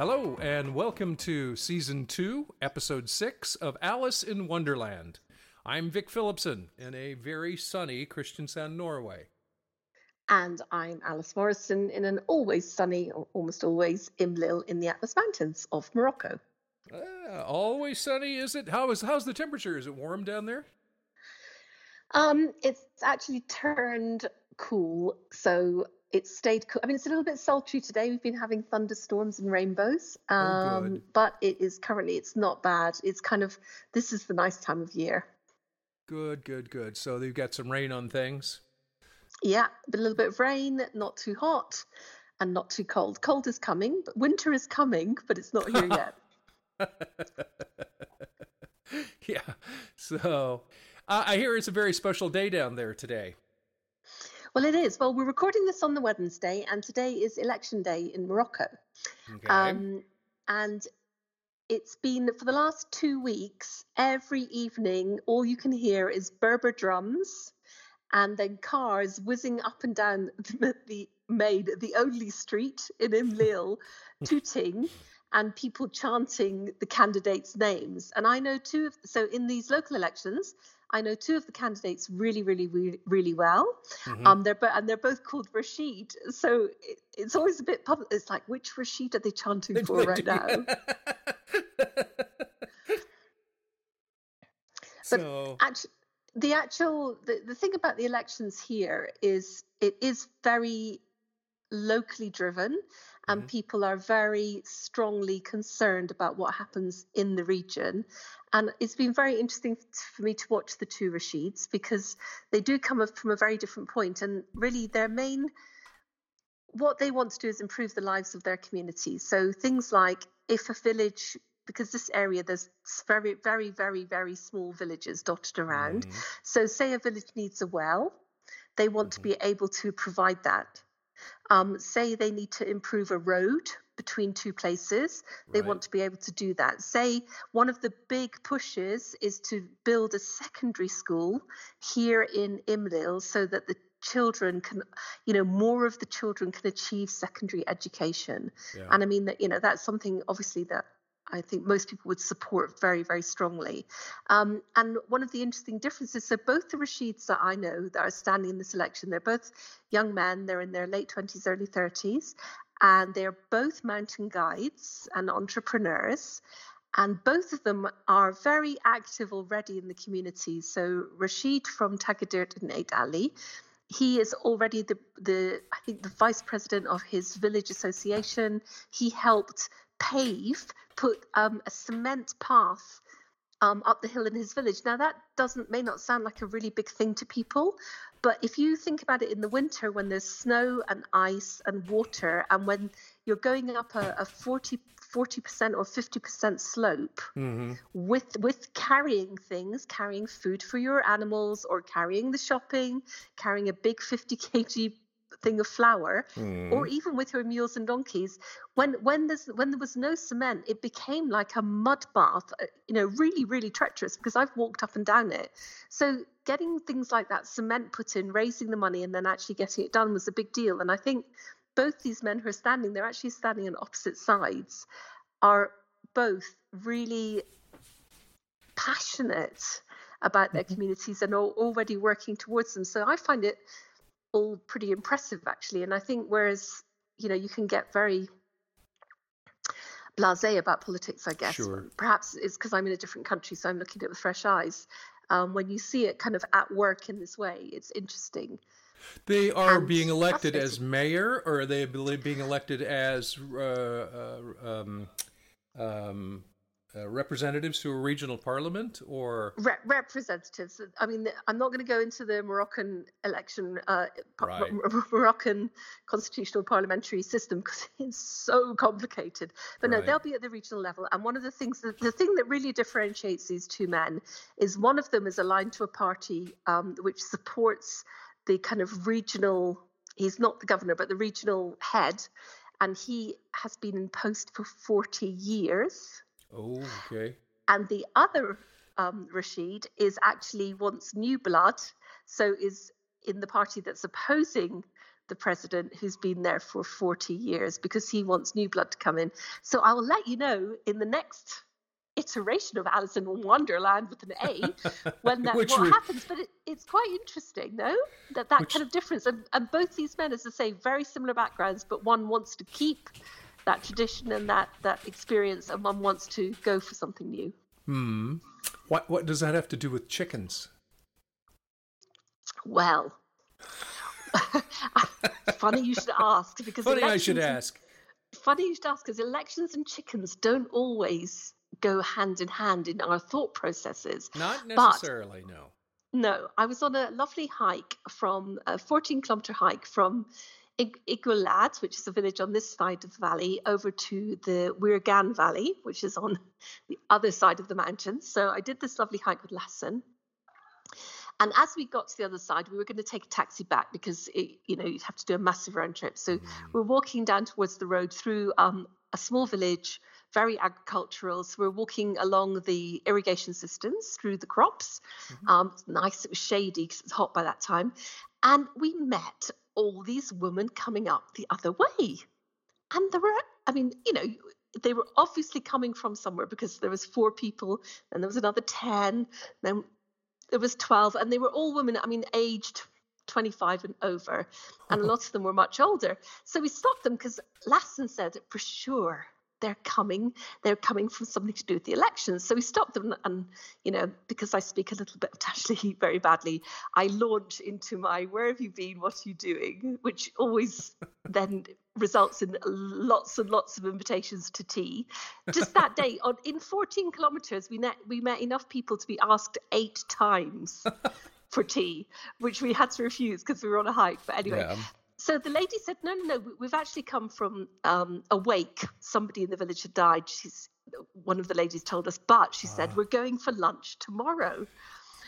Hello, and welcome to Season 2, Episode 6 of Alice in Wanderland. I'm Vic Phillipson in a very sunny Kristiansand, Norway. And I'm Alice Morrison in an always sunny, or almost always, Imlil in the Atlas Mountains of Morocco. Uh, always sunny, is it? How is how's the temperature? Is it warm down there? Um, it's actually turned cool, so it stayed cool. I mean, it's a little bit sultry today. We've been having thunderstorms and rainbows, Oh, um, good. but it is currently it's not bad. It's kind of this is the nice time of year. Good, good, good. So you've got some rain on things. Yeah, a little bit of rain, not too hot, and not too cold. Cold is coming, but winter is coming, but it's not here yet. yeah. So uh, I hear it's a very special day down there today. Well, it is. Well, we're recording this on the Wednesday, and today is election day in Morocco. Okay. Um, and it's been for the last two weeks, every evening, all you can hear is Berber drums and then cars whizzing up and down the, the maid, the only street in Imlil, tooting. And people chanting the candidates' names. And I know two of, so in these local elections, I know two of the candidates really, really, really, really well. Mhm. Um, they're and they're both called Rashid, so it, it's always a bit public. It's like which Rashid are they chanting for right now? so Actually, the actual the, the thing about the elections here is it is very locally driven, and Mhm. people are very strongly concerned about what happens in the region. And it's been very interesting for me to watch the two Rashids because they do come from a very different point, and really their main what they want to do is improve the lives of their communities. So things like if a village, because this area there's very, very, very, very small villages dotted around. Mhm. So say a village needs a well, they want to Mhm. be able to provide that. Um, say they need to improve a road between two places, they Right. want to be able to do that. Say one of the big pushes is to build a secondary school here in Imlil so that the children can, you know, more of the children can achieve secondary education. Yeah. And I mean that, you know, that's something obviously that I think most people would support very, very strongly. Um, and one of the interesting differences, so both the Rashids that I know that are standing in this election, they're both young men, they're in their late 20s, early 30s, and they're both mountain guides and entrepreneurs. And both of them are very active already in the community. So Rashid from Tagadirt in Eid Ali, he is already the, the I think the vice president of his village association. He helped pave, put um, a cement path um, up the hill in his village. Now that doesn't may not sound like a really big thing to people, but if you think about it in the winter when there's snow and ice and water, and when you're going up a, a 40 percent or 50% slope Mhm. with with carrying things, carrying food for your animals, or carrying the shopping, carrying a big 50 kg thing of flour, Mhm. or even with your mules and donkeys when when there's when there was no cement it became like a mud bath uh, you know really really treacherous because i've walked up and down it so getting things like that cement put in raising the money and then actually getting it done was a big deal and i think both these men who are standing they're actually standing on opposite sides are both really passionate about their Mhm. communities and are already working towards them so i find it all pretty impressive actually. And i think whereas you know you can get very blasé about politics i guess Sure. perhaps it's because i'm in a different country so i'm looking at it with fresh eyes. Um, when you see it kind of at work in this way it's interesting. They are and being elected as mayor, or are they being elected as uh, uh, um, um, uh, representatives to a regional parliament, or Re- representatives. I mean, I'm not going to go into the Moroccan election, uh, Right. Mor- Moroccan constitutional parliamentary system because it's so complicated. But no, they'll be at the regional level. And one of the things, that, the thing that really differentiates these two men is one of them is aligned to a party um, which supports the kind of regional. He's not the governor, but the regional head, and he has been in post for 40 years oh, okay, and the other um, Rashid is actually wants new blood, so is in the party that's opposing the president who's been there for 40 years because he wants new blood to come in. So I will let you know in the next iteration of Alice in Wanderland with an A when that what re- happens. But it, it's quite interesting, no? That that which, kind of difference. And, and both these men, as I say, very similar backgrounds, but one wants to keep that tradition and that that experience, and one wants to go for something new. Hmm. What what does that have to do with chickens? Well, funny you should ask because funny I should ask. Funny you should ask because elections and chickens don't always go hand in hand in our thought processes. Not necessarily, but, no. No, I was on a lovely hike from a 14 kilometer hike from Igulad, which is a village on this side of the valley, over to the Ouirgane Valley, which is on the other side of the mountains. So I did this lovely hike with Lassen. And as we got to the other side, we were going to take a taxi back because it, you know you'd have to do a massive round trip. So mm. we're walking down towards the road through um, a small village, very agricultural. So we're walking along the irrigation systems through the crops. Mm-hmm. Um, nice, it was shady because it was hot by that time, and we met all these women coming up the other way. And there were, I mean, you know, they were obviously coming from somewhere because there was four people, and there was another 10, then there was 12, and they were all women, I mean, aged 25 and over, and lots of them were much older. So we stopped them because Lassen said, for sure, they're coming. They're coming from something to do with the elections. So we stopped them, and you know, because I speak a little bit of Tashley very badly, I launch into my "Where have you been? What are you doing?" which always then results in lots and lots of invitations to tea. Just that day, on in 14 kilometres, we met we met enough people to be asked eight times. for tea, which we had to refuse because we were on a hike. But anyway, yeah. So the lady said, "No, no, no. We've actually come from um, a wake. Somebody in the village had died." She's one of the ladies told us, but she said, ah. "We're going for lunch tomorrow."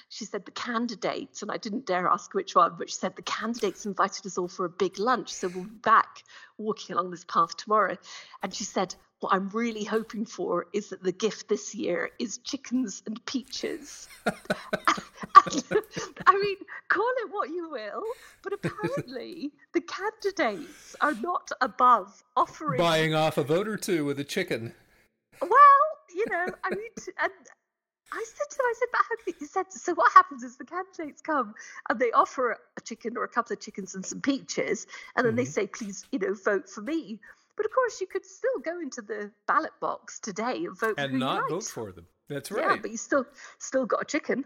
She said the candidates, and I didn't dare ask which one, but she said the candidates invited us all for a big lunch, so we'll be back walking along this path tomorrow. And she said, what I'm really hoping for is that the gift this year is chickens and peaches. and, I mean, call it what you will, but apparently the candidates are not above offering buying off a vote or two with a chicken. Well, you know, I mean, and I said to them, I said, but how said, so what happens is the candidates come and they offer a chicken or a couple of chickens and some peaches, and then mm-hmm. they say, please, you know, vote for me. But of course, you could still go into the ballot box today and vote for them. and not vote for them. That's right. Yeah, but you still still got a chicken.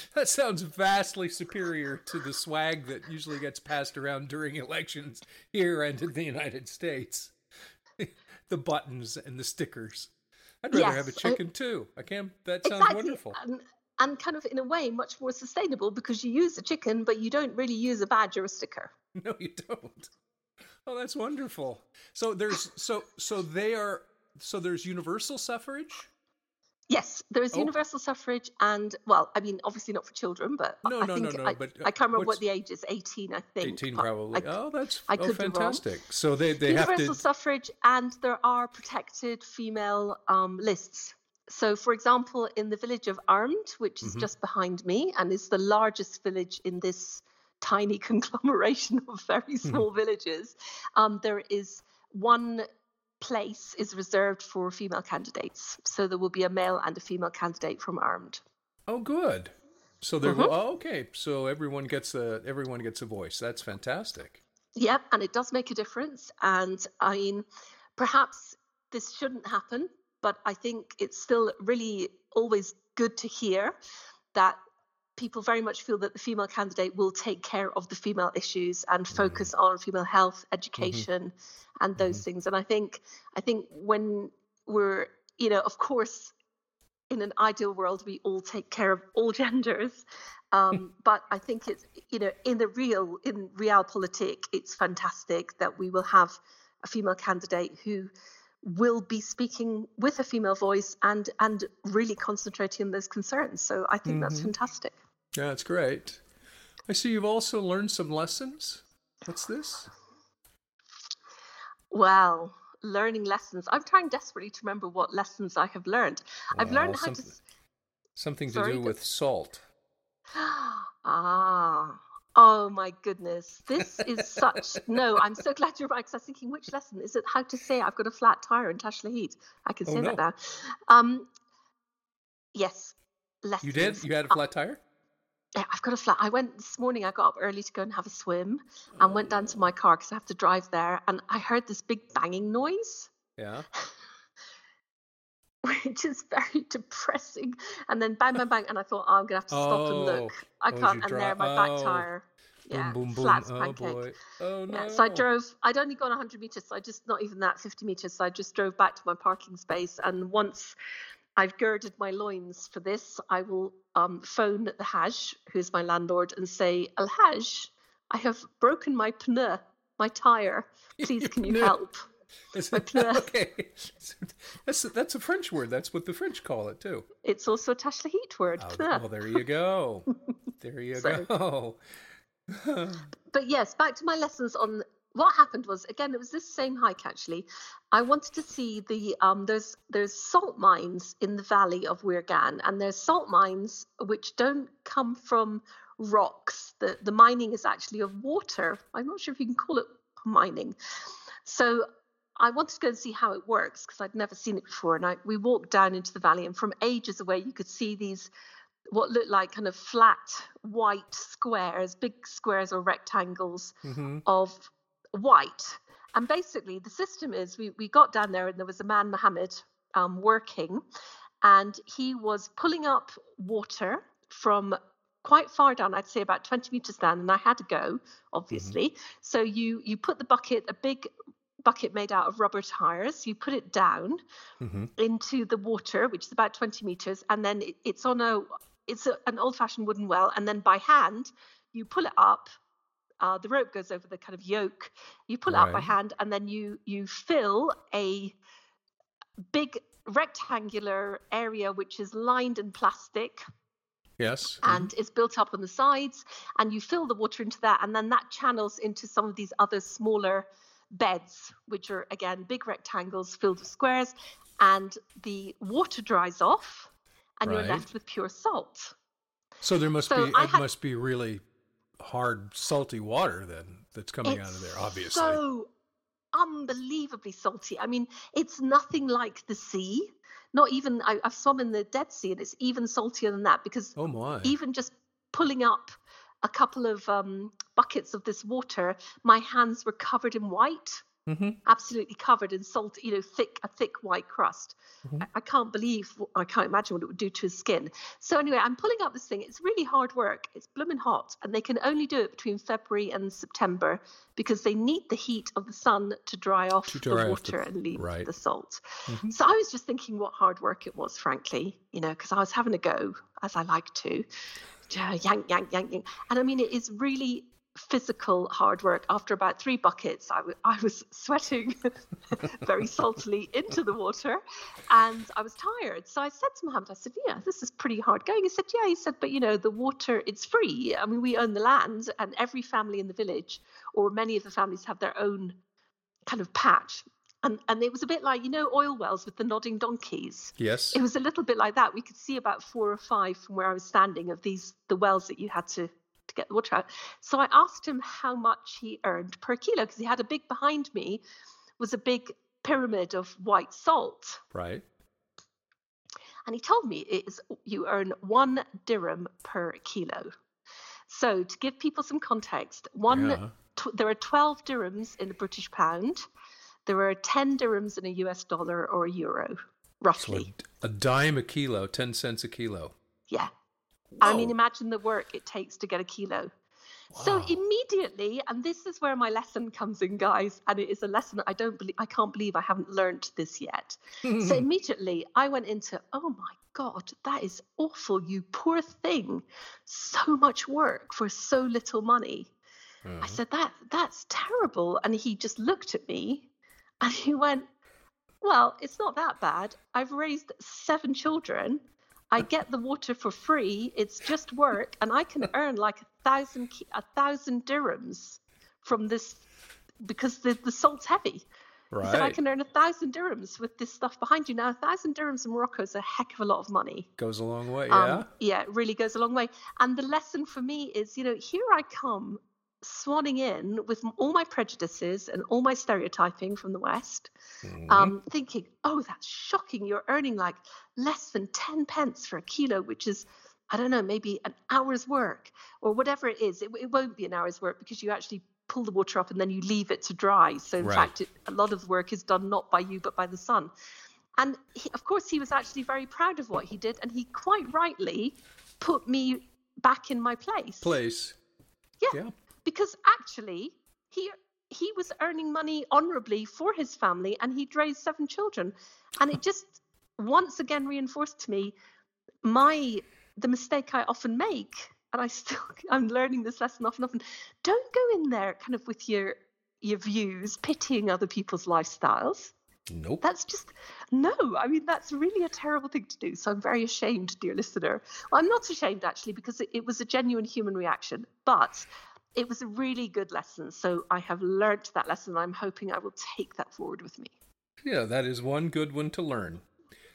that sounds vastly superior to the swag that usually gets passed around during elections here and in the United States. the buttons and the stickers. I'd rather yes, have a chicken I, too. I can. That sounds exactly. wonderful. And, and kind of in a way much more sustainable because you use a chicken, but you don't really use a badge or a sticker. No, you don't. Oh, that's wonderful. So there's so so they are so there's universal suffrage. Yes, there is oh. universal suffrage, and well, I mean, obviously not for children, but no, I no, think no, no. I, but I can't remember what the age is. Eighteen, I think. Eighteen, probably. I, oh, that's I oh, fantastic. So they they universal have universal suffrage, and there are protected female um, lists. So, for example, in the village of Aremd, which is mm-hmm. just behind me, and is the largest village in this tiny conglomeration of very hmm. small mm-hmm. villages, um, there is one place is reserved for female candidates. So there will be a male and a female candidate from Aremd. Oh, good. So there. Mm-hmm. Oh, okay. So everyone gets a everyone gets a voice. That's fantastic. Yep, and it does make a difference. And I mean, perhaps this shouldn't happen, but I think it's still really always good to hear that people very much feel that the female candidate will take care of the female issues and mm-hmm. focus mm-hmm. on female health, mm-hmm. education, mm-hmm. and those mm-hmm. things. And I think I think when we're you know, of course, in an ideal world, we all take care of all genders. Um, but I think it's you know in the real in real realpolitik, it's fantastic that we will have a female candidate who will be speaking with a female voice and and really concentrating on those concerns. So I think mm-hmm. that's fantastic. Yeah, that's great. I see you've also learned some lessons. What's this? Well, learning lessons. I'm trying desperately to remember what lessons I have learned. I've learned how to. Something to Sorry, do with salt. ah, Oh my goodness. This is such. no, I'm so glad you're right because I was thinking, which lesson? Is it how to say I've got a flat tire in Tashlahit? I can Oh, say no. that now. Um, yes. Lessons. You did? You had a flat tire? Yeah, I've got a flat. I went this morning. I got up early to go and have a swim, and went down to my car because I have to drive there. And I heard this big banging noise, Yeah. which is very depressing. And then bang, bang, bang, and I thought, oh, I'm gonna have to stop and Oh. look. I Oh, can't. And dri- there, my back oh. tire. Yeah, boom, boom, boom. flat oh pancake. boy. Oh no. Yeah, so I drove. I'd only gone 100 meters, so I just not even that 50 meters. So I just drove back to my parking space, and once I've girded my loins for this, I will um, phone the Hajj, who's my landlord, and say, Al Hajj, I have broken my pneu, my tire. Please, can you help? Is my pneu. okay. That's that's a French word. That's what the French call it too. It's also a Tashlahit word, Oh, pneu. well, there you go. There you So- go. but yes, back to my lessons on what happened was again it was this same hike actually. I wanted to see the um there's there's salt mines in the valley of Ouirgane and there's salt mines which don't come from rocks. The the mining is actually of water. I'm not sure if you can call it mining. So I wanted to go and see how it works because I'd never seen it before. And I, we walked down into the valley, and from ages away, you could see these what looked like kind of flat white squares, big squares or rectangles hmm of white. And basically, the system is we, we got down there, and there was a man, Mohammed, um, working, and he was pulling up water from quite far down i'd say about 20 meters down and i had to go obviously so you you put the bucket a big bucket made out of rubber tires you put it down hmm into the water, which is about 20 meters, and then it, it's on a it's a, an old-fashioned wooden well, and then by hand you pull it up. Uh, the rope goes over the kind of yoke. You pull it up by hand, and then you you fill a big rectangular area which is lined in plastic Yes. and is built up on the sides and you fill the water into that and then that channels into some of these other smaller beds which are again big rectangles filled with squares and the water dries off and Right. you're left with pure salt So there must So be I it had- must be really hard salty water then that's coming out of there. Obviously. so unbelievably salty i mean it's nothing like the sea not even I, i've swum in the dead sea and it's even saltier than that because oh my. even just pulling up a couple of um, buckets of this water, my hands were covered in white, hmm absolutely covered in salt, you know, thick, a thick white crust. Mhm. I, I can't believe, I can't imagine what it would do to his skin. So anyway, I'm pulling up this thing. It's really hard work. It's blooming hot, and they can only do it between February and September because they need the heat of the sun to dry off To dry the off the- water and leave right. the salt. Mhm. So I was just thinking what hard work it was, frankly, you know, because I was having a go, as I like to, yank, yank, yank, yank. And I mean, it is really physical hard work. After about three buckets, I, w- I was sweating very saltily into the water and I was tired. So I said to Mohammed, I said, Yeah, this is pretty hard going. He said, Yeah. He said, But you know, the water, it's free. I mean, we own the land and every family in the village, or many of the families, have their own kind of patch. And, and it was a bit like, you know, oil wells with the nodding donkeys. Yes. It was a little bit like that. We could see about four or five from where I was standing of these the wells that you had to to get the water out. So I asked him how much he earned per kilo because he had a big behind me was a big pyramid of white salt. Right. And he told me it is you earn one dirham per kilo. So to give people some context, one Yeah. tw- there are 12 dirhams in a British pound. There are 10 dirhams in a US dollar or a euro, So roughly. a, a dime a kilo, ten cents a kilo. yeah. I mean, imagine the work it takes to get a kilo. So immediately, and this is where my lesson comes in, guys, and it is a lesson I don't believe I can't believe I haven't learned this yet. so immediately I went into, oh my God, that is awful, you poor thing. So much work for so little money. I Uh-huh. said, that that's terrible. And he just looked at me and he went, Well, it's not that bad. I've raised seven children. I get the water for free. It's just work, and I can earn like a thousand a thousand dirhams from this because the, the salt's heavy. Right. Said, I can earn a thousand dirhams with this stuff behind you. Now, a thousand dirhams in Morocco is a heck of a lot of money. Goes a long way, yeah. Um, yeah, it really goes a long way. And the lesson for me is, you know, here I come swanning in with all my prejudices and all my stereotyping from the West, Mhm. um, thinking, oh, that's shocking. You're earning like less than 10 pence for a kilo, which is, I don't know, maybe an hour's work or whatever it is. It, it won't be an hour's work because you actually pull the water up and then you leave it to dry. So, in Right. fact, it, a lot of the work is done not by you, but by the sun. And he, of course, he was actually very proud of what he did. And he quite rightly put me back in my place. Place. Yeah, Yeah. Because actually he he was earning money honorably for his family and he'd raised seven children. And it just once again reinforced to me my the mistake I often make. And I still I'm learning this lesson often often. Don't go in there kind of with your your views, pitying other people's lifestyles. Nope. That's just no. I mean, that's really a terrible thing to do. So I'm very ashamed, dear listener. Well, I'm not ashamed actually because it, it was a genuine human reaction, but it was a really good lesson. So I have learnt that lesson. I'm hoping I will take that forward with me. Yeah, that is one good one to learn.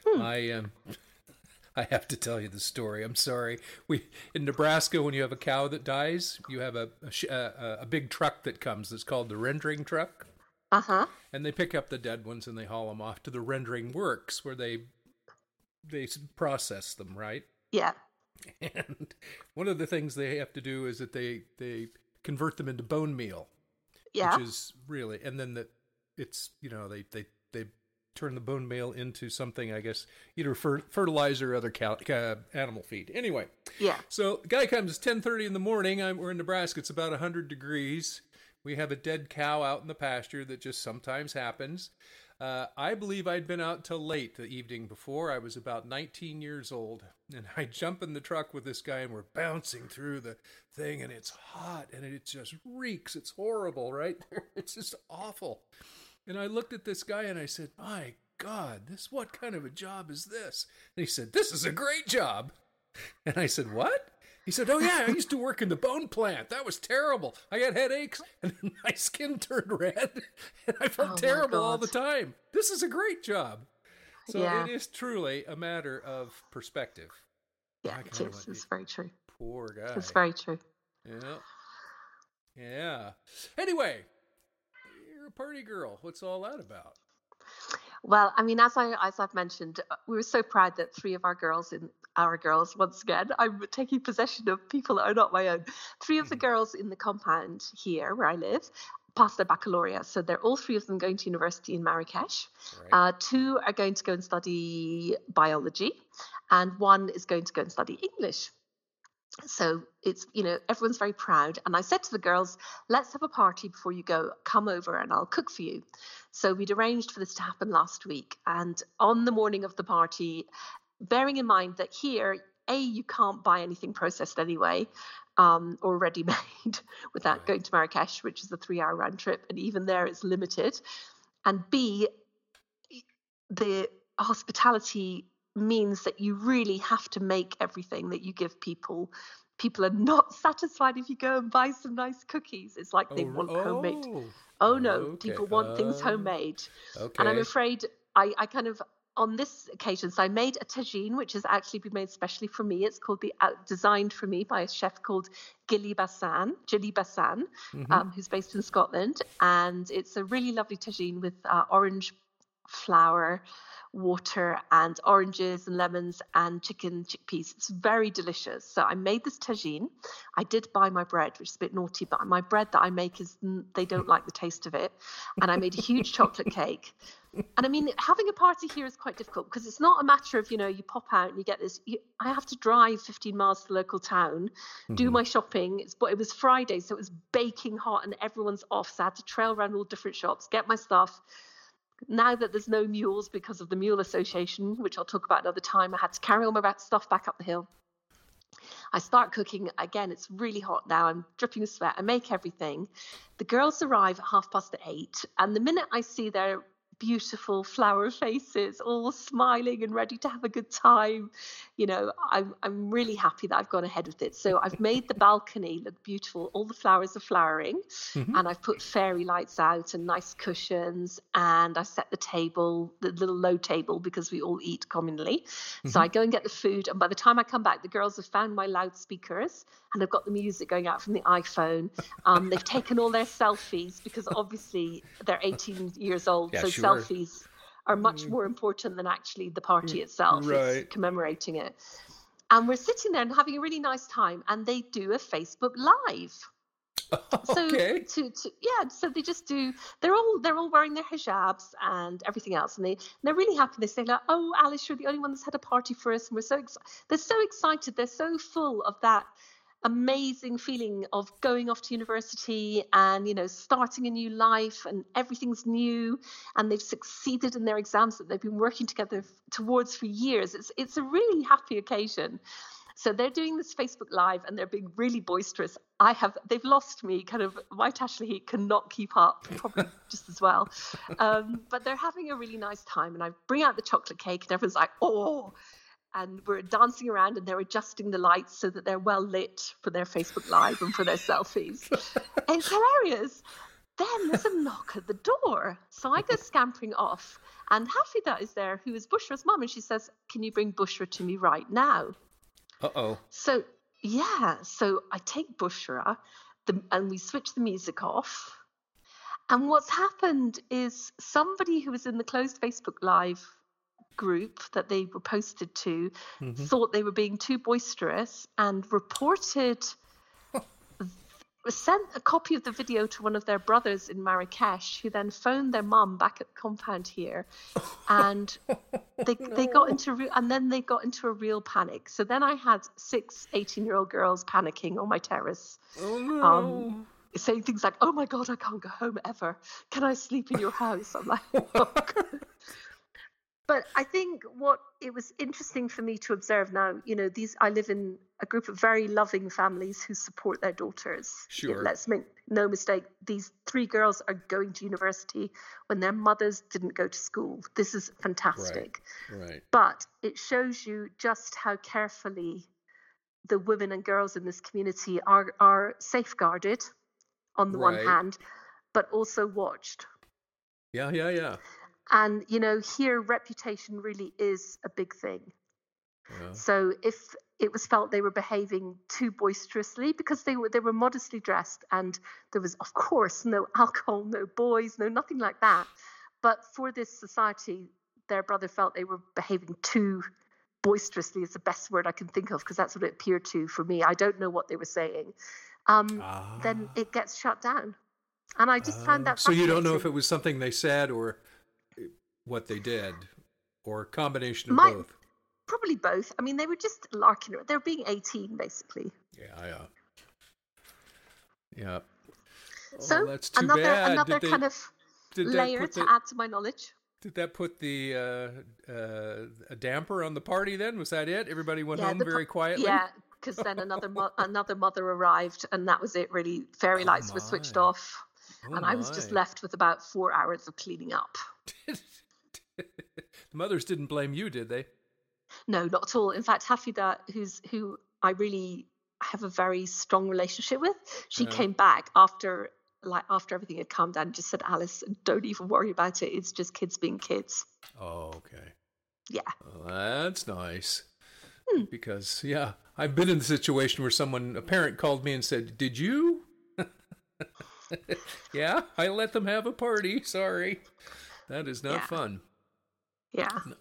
Hmm. I um, I have to tell you the story. I'm sorry. We in Nebraska, when you have a cow that dies, you have a a, a, a big truck that comes. That's called the rendering truck, Uh huh. and they pick up the dead ones and they haul them off to the rendering works where they they process them. Right. Yeah. And one of the things they have to do is that they they convert them into bone meal. Yeah. which is really and then the it's you know they they they turn the bone meal into something i guess either fer- fertilizer or other cal- uh, animal feed anyway yeah. so the guy comes 10.30 in the morning I'm, we're in nebraska it's about 100 degrees we have a dead cow out in the pasture that just sometimes happens uh, i believe i'd been out till late the evening before. I was about 19 years old and i jump in the truck with this guy and we're bouncing through the thing and it's hot and it just reeks. It's horrible right? It's just awful. And i looked at this guy and i said my god this what kind of a job is this? And he said this is a great job. And I said, What? He said, Oh, yeah, I used to work in the bone plant. That was terrible. I got headaches and my skin turned red and I felt Oh, terrible all the time. This is a great job. So Yeah. it is truly a matter of perspective. Yeah. It is. It's very true. Poor guy. It's very true. Yeah. Yeah. Anyway, you're a party girl. What's all that about? Well, I mean, as I as I've mentioned, uh, we were so proud that three of our girls in our girls once again. I'm taking possession of people that are not my own. Three of the Mhm. girls in the compound here where I live passed their baccalaureate, so they're all three of them going to university in Marrakesh. Right. Uh, two are going to go and study biology, and one is going to go and study English. So it's, you know, everyone's very proud. And I said to the girls, let's have a party before you go. Come over and I'll cook for you. So we'd arranged for this to happen last week. And on the morning of the party, bearing in mind that here, A, you can't buy anything processed anyway um, or ready made without Right. going to Marrakesh, which is a three hour round trip. And even there, it's limited. And B, the hospitality means that you really have to make everything that you give people. People are not satisfied if you go and buy some nice cookies. It's like they Oh, want homemade. oh, Oh no, okay. people want things Oh, homemade. Okay. And I'm afraid I, I kind of on this occasion, so I made a tagine, which has actually been made specially for me. It's called the uh, designed for me by a chef called Ghillie Basan, Ghillie Basan, Mhm. um, who's based in Scotland, and it's a really lovely tagine with uh, orange flour, water, and oranges and lemons and chicken chickpeas. It's very delicious. So I made this tagine. I did buy my bread, which is a bit naughty, but my bread that I make is they don't like the taste of it. And I made a huge chocolate cake. And I mean, having a party here is quite difficult because it's not a matter of, you know, you pop out and you get this. You, I have to drive 15 miles to the local town, do Mhm. my shopping. It's, but it was Friday, so it was baking hot and everyone's off. So I had to trail around all different shops, get my stuff. Now that there's no mules because of the Mule Association, which I'll talk about another time, I had to carry all my stuff back up the hill. I start cooking again. It's really hot now. I'm dripping with sweat. I make everything. The girls arrive at half past eight, and the minute I see their beautiful flower faces, all smiling and ready to have a good time. You know, I'm, I'm really happy that I've gone ahead with it. So I've made the balcony look beautiful. All the flowers are flowering, mm-hmm. and I've put fairy lights out and nice cushions, and I set the table, the little low table, because we all eat communally. Mm-hmm. So I go and get the food, and by the time I come back, the girls have found my loudspeakers and they've got the music going out from the iPhone. Um, they've taken all their selfies because obviously they're 18 years old, yeah, so. Selfies are much mm. more important than actually the party mm, itself. Right. It's commemorating it. And we're sitting there and having a really nice time, and they do a Facebook Live. okay. So to, to yeah, so they just do. They're all they're all wearing their hijabs and everything else, and they they're really happy. They say like, "Oh, Alice, you're the only one that's had a party for us," and we're so excited. They're so excited. They're so full of that amazing feeling of going off to university and you know starting a new life and everything's new and they've succeeded in their exams that they've been working together towards for years it's it's a really happy occasion so they're doing this Facebook Live and they're being really boisterous. I have they've lost me. Kind of my Tashley cannot keep up, probably just as well. Um, but they're having a really nice time, and I bring out the chocolate cake, and everyone's like, "Oh!" And we're dancing around and they're adjusting the lights so that they're well lit for their Facebook Live and for their selfies. it's hilarious. Then there's a knock at the door. So I go scampering off, and Hafida is there, who is Bushra's mum, and she says, Can you bring Bushra to me right now? Uh oh. So, yeah, so I take Bushra the, and we switch the music off. And what's happened is somebody who was in the closed Facebook Live group that they were posted to mm-hmm. thought they were being too boisterous and reported sent a copy of the video to one of their brothers in Marrakesh, who then phoned their mum back at the compound here, and they no. they got into re- and then they got into a real panic. So then I had six 18 year old girls panicking on my terrace. Oh no. Um, saying things like, "Oh my god, I can't go home ever. Can I sleep in your house?" I'm like, oh, but I think what it was interesting for me to observe now, you know, these I live in a group of very loving families who support their daughters. Sure. let's make no mistake, these three girls are going to university when their mothers didn't go to school. This is fantastic. Right. right. But it shows you just how carefully the women and girls in this community are are safeguarded on the right. one hand, but also watched. Yeah, yeah, yeah. And, you know, here reputation really is a big thing. Yeah. So if it was felt they were behaving too boisterously because they were they were modestly dressed and there was of course no alcohol, no boys, no nothing like that. But for this society, their brother felt they were behaving too boisterously is the best word I can think of because that's what it appeared to for me. I don't know what they were saying. Um, ah. Then it gets shut down, and I just found that. So you don't know if it was something they said or what they did, or a combination of My, both? Probably both. I mean, they were just larking. They were being eighteen, basically. Yeah, yeah, yeah. So oh, that's too another bad. another they, kind of layer to the, add to my knowledge. Did that put the uh, uh, a damper on the party? Then was that it? Everybody went yeah, home very quietly. Yeah, because then another mo- another mother arrived, and that was it. Really, fairy oh lights oh were switched off, oh and my. I was just left with about four hours of cleaning up. the mothers didn't blame you, did they? No, not at all. In fact, Hafida, who's who I really have a very strong relationship with, she yeah. came back after like after everything had calmed down and just said, Alice, don't even worry about it. It's just kids being kids. Oh, okay. Yeah. Well, that's nice. Hmm. Because yeah, I've been in the situation where someone a parent called me and said, Did you? yeah, I let them have a party. Sorry. That is not yeah. fun. Yeah. Uh, no,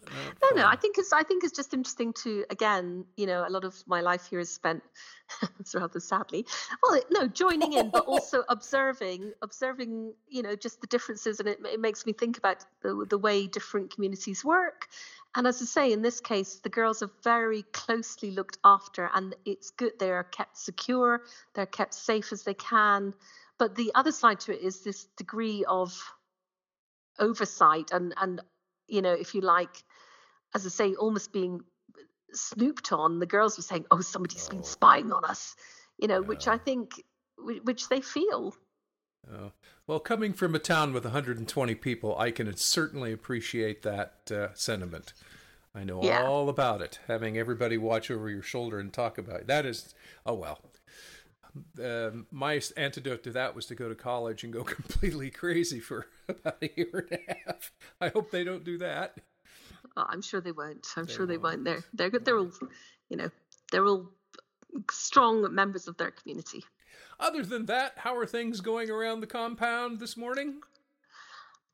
no, no, I think it's I think it's just interesting to again, you know, a lot of my life here is spent rather sadly. Well, no, joining in, but also observing, observing, you know, just the differences, and it, it makes me think about the the way different communities work. And as I say, in this case, the girls are very closely looked after, and it's good they are kept secure, they're kept safe as they can. But the other side to it is this degree of oversight and and you know if you like as i say almost being snooped on the girls were saying oh somebody's oh. been spying on us you know yeah. which i think which they feel Oh. Well, coming from a town with 120 people, I can certainly appreciate that uh, sentiment. I know Yeah. all about it. Having everybody watch over your shoulder and talk about it. That is, oh well. Um, my antidote to that was to go to college and go completely crazy for about a year and a half. I hope they don't do that. Oh, I'm sure they won't. I'm They sure they won't. won't. They're they're good. They're all, you know, they're all strong members of their community. Other than that, how are things going around the compound this morning?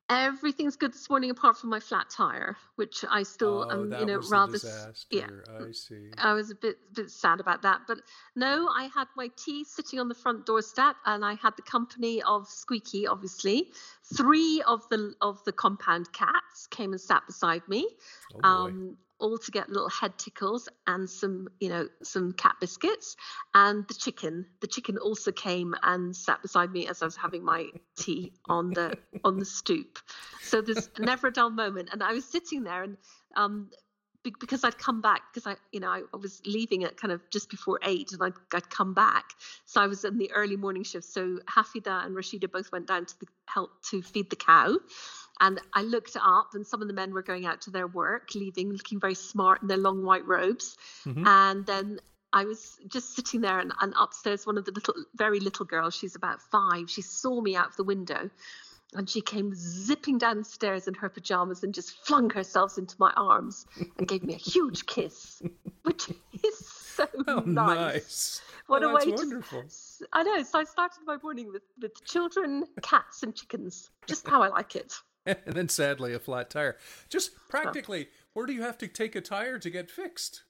Everything's good this morning apart from my flat tire, which I still oh, am, you know, rather yeah. I see. I was a bit bit sad about that, but no, I had my tea sitting on the front doorstep, and I had the company of Squeaky. Obviously, three of the of the compound cats came and sat beside me, Oh um, all to get little head tickles and some, you know, some cat biscuits. And the chicken, the chicken also came and sat beside me as I was having my tea on the on the stoop. So there's never a dull moment. And I was sitting there, and um, because I'd come back because I, you know, I, was leaving at kind of just before eight, and I'd, I'd come back. So I was in the early morning shift. So Hafida and Rashida both went down to the help to feed the cow. And I looked up, and some of the men were going out to their work, leaving looking very smart in their long white robes. Mhm. And then I was just sitting there, and, and upstairs, one of the little, very little girls, she's about five, she saw me out of the window. And she came zipping downstairs in her pajamas and just flung herself into my arms and gave me a huge kiss, which is so How nice. nice. What Oh, a way wonderful. to. I know. So I started my morning with, with children, cats, and chickens, just how I like it. and then sadly a flat tire. Just practically, where do you have to take a tire to get fixed?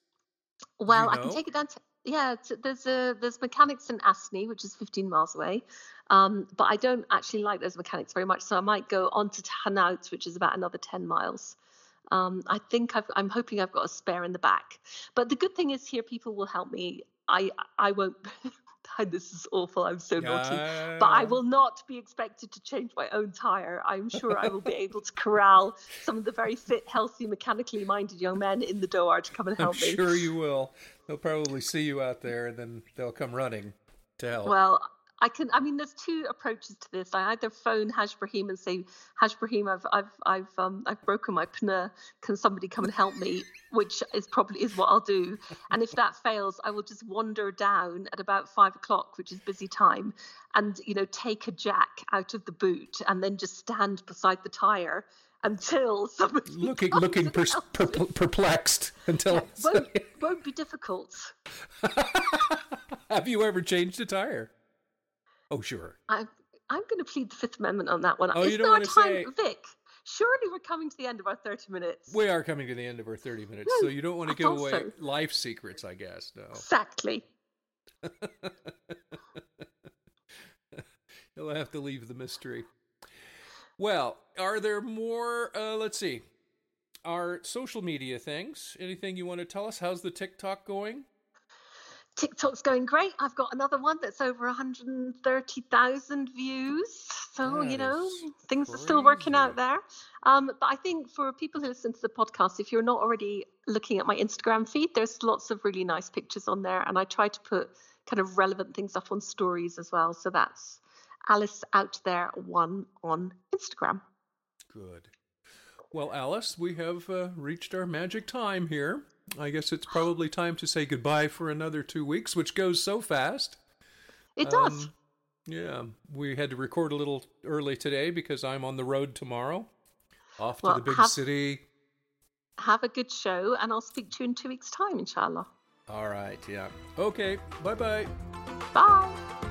Well, you I can take it down to yeah. It's, there's a there's mechanics in Asni, which is 15 miles away. Um, but I don't actually like those mechanics very much, so I might go on to Hanaut, which is about another 10 miles. Um, I think I've, I'm hoping I've got a spare in the back. But the good thing is here, people will help me. I I won't. this is awful. I'm so naughty. But I will not be expected to change my own tire. I'm sure I will be able to corral some of the very fit, healthy, mechanically minded young men in the door to come and help I'm me. sure you will. They'll probably see you out there, and then they'll come running to help. Well, I can. I mean, there's two approaches to this. I either phone Haj Brahim and say, Haj Brahim, I've, I've, I've, um, I've broken my pneu. Can somebody come and help me? Which is probably is what I'll do. And if that fails, I will just wander down at about five o'clock, which is busy time, and you know, take a jack out of the boot and then just stand beside the tire until somebody looking, looking and pers- helps per- me. perplexed until. Yeah, won't, won't be difficult. Have you ever changed a tire? Oh, sure. I'm I'm going to plead the Fifth Amendment on that one. Oh, you don't wanna time, say- Vic? Surely we're coming to the end of our thirty minutes. We are coming to the end of our 30 minutes, No, so you don't want to give away so. life secrets, I guess. No. Exactly. You'll have to leave the mystery. Well, are there more? Uh, let's see. Our social media things. Anything you want to tell us? How's the TikTok going? TikTok's going great. I've got another one that's over 130,000 views. So, That you know, things are still working out there. Um, but I think for people who listen to the podcast, if you're not already looking at my Instagram feed, there's lots of really nice pictures on there. And I try to put kind of relevant things up on stories as well. So that's Alice Out There One on Instagram. Good. Well, Alice, we have uh, reached our magic time here. I guess it's probably time to say goodbye for another two weeks, which goes so fast. It does. Um, yeah, we had to record a little early today because I'm on the road tomorrow, off to the big have- city. Have a good show, and I'll speak to you in two weeks' time, inshallah. All right, yeah. Okay, bye bye. Bye.